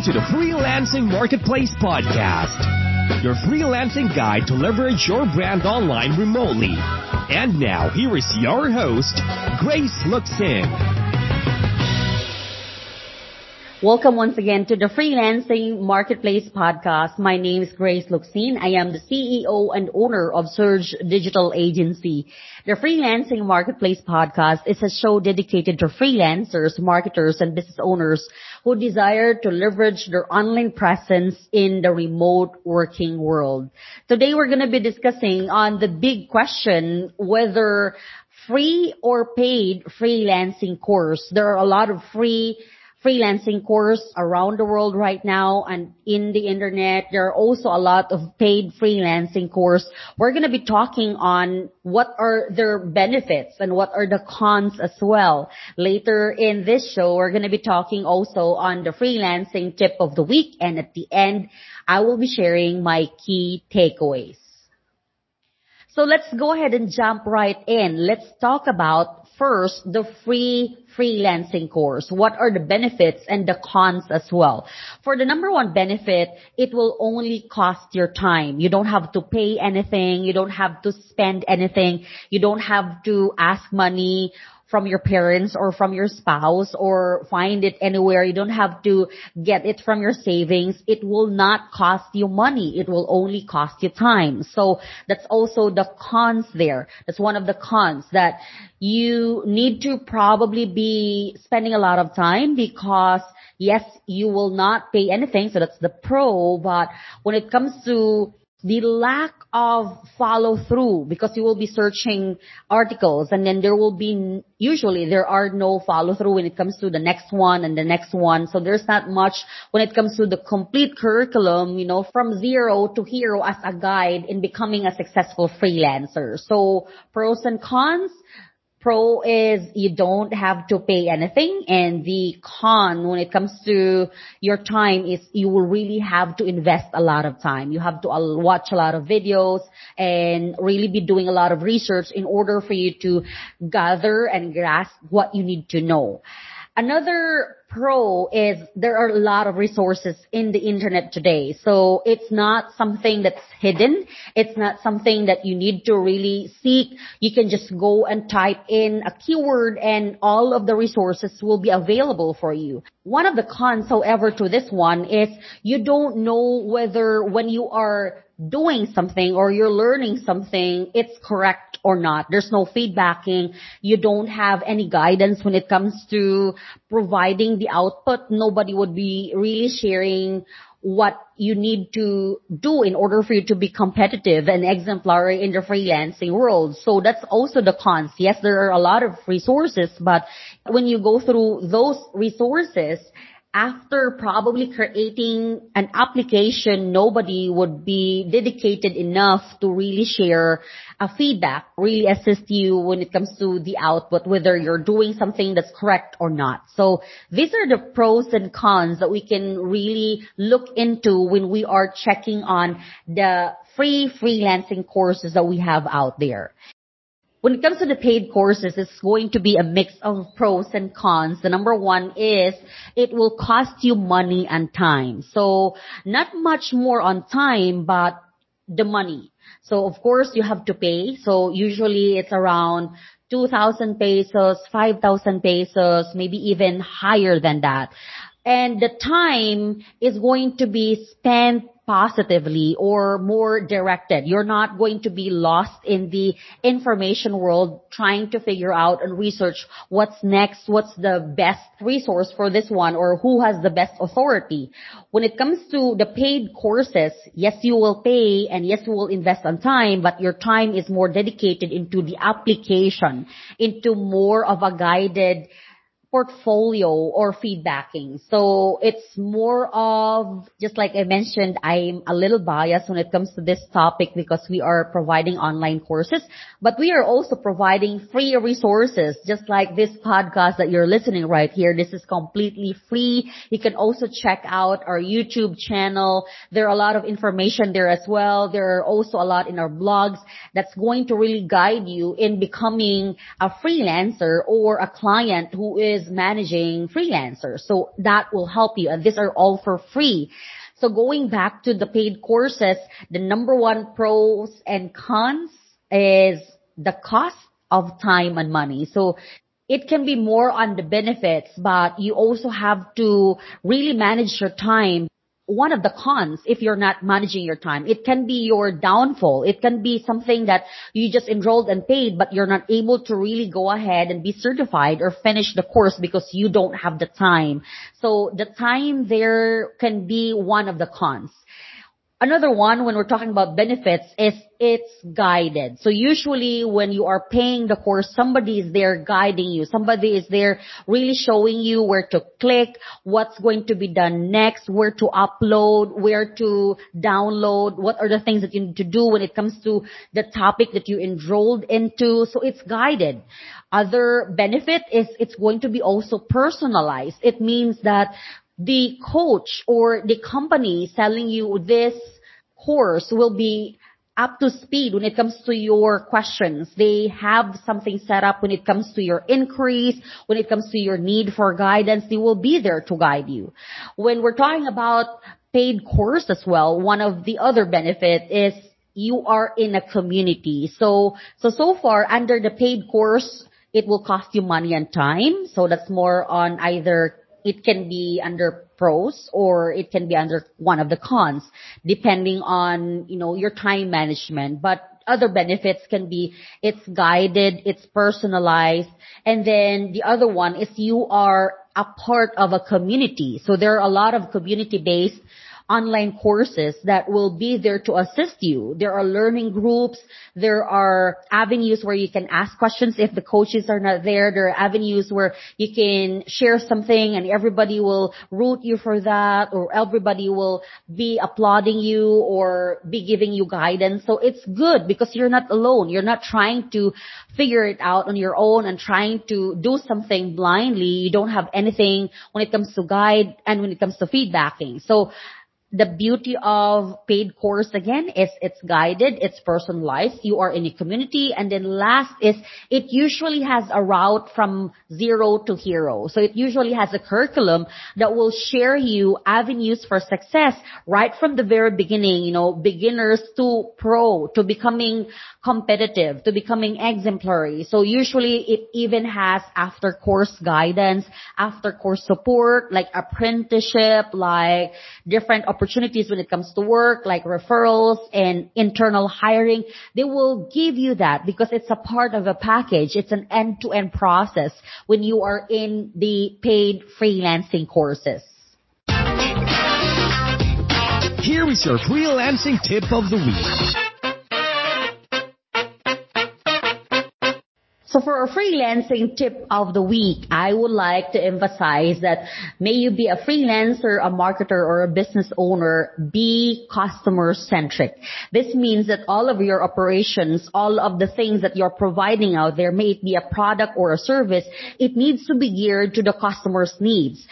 Welcome to the Freelancing Marketplace Podcast, your freelancing guide to leverage your brand online remotely. And now, here is your host, Grace Luxin. Welcome once again to the Freelancing Marketplace podcast. My name is Grace Luxin. I am the CEO and owner of Surge Digital Agency. The Freelancing Marketplace podcast is a show dedicated to freelancers, marketers, and business owners who desire to leverage their online presence in the remote working world. Today we're going to be discussing on the big question whether free or paid freelancing course. There are a lot of free freelancing course around the world right now and in the internet. There are also a lot of paid freelancing course. We're going to be talking on what are their benefits and what are the cons as well. Later in this show, we're going to be talking also on the freelancing tip of the week. And at the end, I will be sharing my key takeaways. So let's go ahead and jump right in. Let's talk about first the free freelancing course. What are the benefits and the cons as well? For the number one benefit, it will only cost your time. You don't have to pay anything. You don't have to spend anything. You don't have to ask money from your parents or from your spouse or find it anywhere. You don't have to get it from your savings. It will not cost you money. It will only cost you time. So that's also the cons there. That's one of the cons that you need to probably be spending a lot of time because yes, you will not pay anything. So that's the pro. But when it comes to the lack of follow through because you will be searching articles and then there will be usually there are no follow through when it comes to the next one and the next one. So there's not much when it comes to the complete curriculum you know from zero to hero as a guide in becoming a successful freelancer. So pros and cons Pro is you don't have to pay anything and the con when it comes to your time is you will really have to invest a lot of time. You have to uh, watch a lot of videos and really be doing a lot of research in order for you to gather and grasp what you need to know. Another pro is there are a lot of resources in the internet today. So it's not something that's hidden. It's not something that you need to really seek. You can just go and type in a keyword and all of the resources will be available for you. One of the cons, however, to this one is you don't know whether when you are doing something or you're learning something, it's correct or not. There's no feedbacking. You don't have any guidance when it comes to providing the output. Nobody would be really sharing what you need to do in order for you to be competitive and exemplary in the freelancing world. So that's also the cons. Yes, there are a lot of resources, but when you go through those resources, after probably creating an application, nobody would be dedicated enough to really share a feedback, really assist you when it comes to the output, whether you're doing something that's correct or not. So these are the pros and cons that we can really look into when we are checking on the free freelancing courses that we have out there. When it comes to the paid courses, it's going to be a mix of pros and cons. The number one is it will cost you money and time. So not much more on time, but the money. So of course you have to pay. So usually it's around 2,000 pesos, 5,000 pesos, maybe even higher than that. And the time is going to be spent positively or more directed. You're not going to be lost in the information world trying to figure out and research what's next, what's the best resource for this one or who has the best authority. When it comes to the paid courses, yes, you will pay and yes, you will invest on time, but your time is more dedicated into the application, into more of a guided portfolio or feedbacking. So it's more of, just like I mentioned, I'm a little biased when it comes to this topic because we are providing online courses, but we are also providing free resources, just like this podcast that you're listening right here. This is completely free. You can also check out our YouTube channel. There are a lot of information there as well. There are also a lot in our blogs that's going to really guide you in becoming a freelancer or a client who is is managing freelancers. So that will help you. And these are all for free. So going back to the paid courses, the number one pros and cons is the cost of time and money. So it can be more on the benefits, but you also have to really manage your time one of the cons if you're not managing your time. It can be your downfall. It can be something that you just enrolled and paid, but you're not able to really go ahead and be certified or finish the course because you don't have the time. So the time there can be one of the cons. Another one when we're talking about benefits is it's guided. So usually when you are paying the course, somebody is there guiding you. Somebody is there really showing you where to click, what's going to be done next, where to upload, where to download, what are the things that you need to do when it comes to the topic that you enrolled into. So it's guided. Other benefit is it's going to be also personalized. It means that the coach or the company selling you this course will be up to speed when it comes to your questions. They have something set up when it comes to your inquiries, when it comes to your need for guidance. They will be there to guide you. When we're talking about paid course as well, one of the other benefit is you are in a community. So, so, so far under the paid course, it will cost you money and time. So that's more on either it can be under pros or it can be under one of the cons depending on, you know, your time management. But other benefits can be it's guided, it's personalized, and then the other one is you are a part of a community. So there are a lot of community based online courses that will be there to assist you. There are learning groups. There are avenues where you can ask questions if the coaches are not there. There are avenues where you can share something and everybody will root you for that or everybody will be applauding you or be giving you guidance. So it's good because you're not alone. You're not trying to figure it out on your own and trying to do something blindly. You don't have anything when it comes to guide and when it comes to feedbacking. So the beauty of paid course again is it's guided, it's personalized, you are in a community, and then last is it usually has a route from zero to hero. So it usually has a curriculum that will share you avenues for success right from the very beginning, you know, beginners to pro, to becoming competitive, to becoming exemplary. So usually it even has after course guidance, after course support, like apprenticeship, like different opportunities when it comes to work, like referrals and internal hiring, they will give you that because it's a part of a package. It's an end-to-end process when you are in the paid freelancing courses. Here is your freelancing tip of the week. So for a freelancing tip of the week, I would like to emphasize that may you be a freelancer, a marketer, or a business owner, be customer centric. This means that all of your operations, all of the things that you're providing out there, may it be a product or a service, it needs to be geared to the customer's needs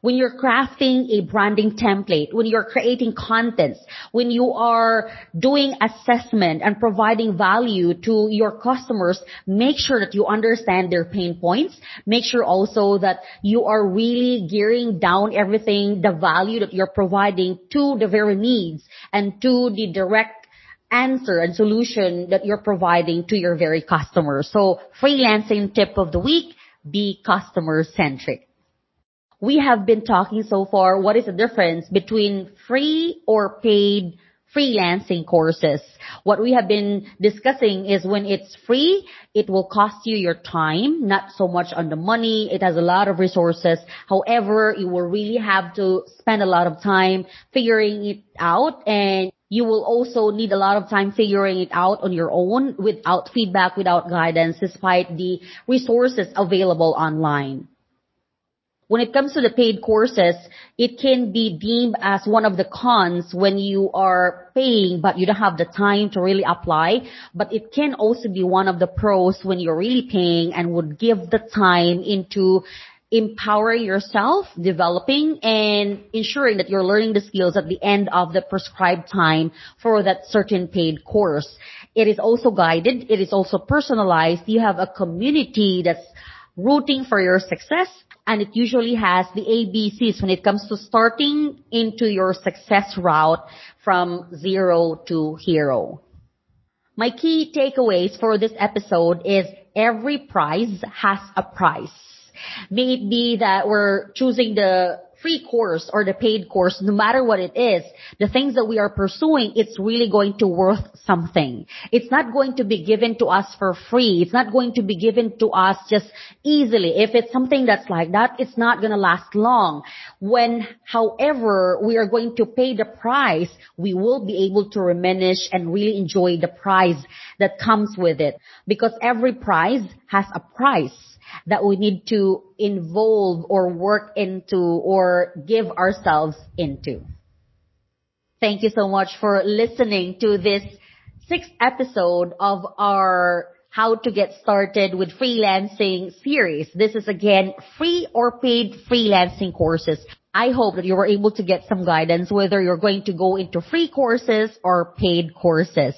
when you're crafting a branding template, when you're creating contents, when you are doing assessment and providing value to your customers, make sure that you understand their pain points. Make sure also that you are really gearing down everything, the value that you're providing to the very needs and to the direct answer and solution that you're providing to your very customers. So freelancing tip of the week, be customer centric we have been talking so far what is the difference between free or paid freelancing courses. What we have been discussing is when it's free, it will cost you your time, not so much on the money. It has a lot of resources. However, you will really have to spend a lot of time figuring it out and you will also need a lot of time figuring it out on your own without feedback, without guidance, despite the resources available online when it comes to the paid courses, it can be deemed as one of the cons when you are paying but you don't have the time to really apply. But it can also be one of the pros when you're really paying and would give the time into empowering yourself, developing and ensuring that you're learning the skills at the end of the prescribed time for that certain paid course. It is also guided. It is also personalized. You have a community that's rooting for your success and it usually has the ABCs when it comes to starting into your success route from zero to hero. My key takeaways for this episode is every prize has a price. May it be that we're choosing the free course or the paid course, no matter what it is, the things that we are pursuing, it's really going to worth something. It's not going to be given to us for free. It's not going to be given to us just easily. If it's something that's like that, it's not going to last long. When, however, we are going to pay the price, we will be able to reminisce and really enjoy the prize that comes with it. Because every prize has a price that we need to involve or work into or give ourselves into. Thank you so much for listening to this sixth episode of our how to get started with freelancing series. This is again free or paid freelancing courses. I hope that you were able to get some guidance whether you're going to go into free courses or paid courses.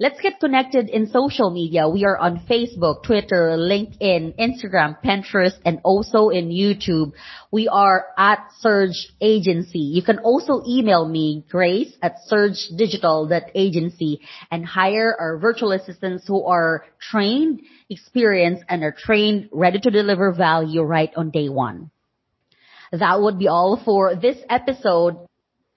Let's get connected in social media. We are on Facebook, Twitter, LinkedIn, Instagram, Pinterest, and also in YouTube. We are at Surge Agency. You can also email me, grace at surgedigital.agency and hire our virtual assistants who are trained, experienced, and are trained, ready to deliver value right on day one. That would be all for this episode.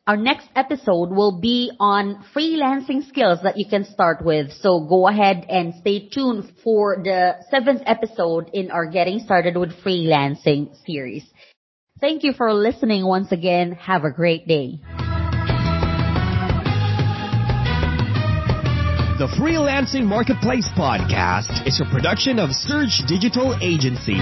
Our next episode will be on freelancing skills that you can start with. So go ahead and stay tuned for the seventh episode in our Getting Started with Freelancing series. Thank you for listening once again. Have a great day. The Freelancing Marketplace Podcast is a production of Surge Digital Agency.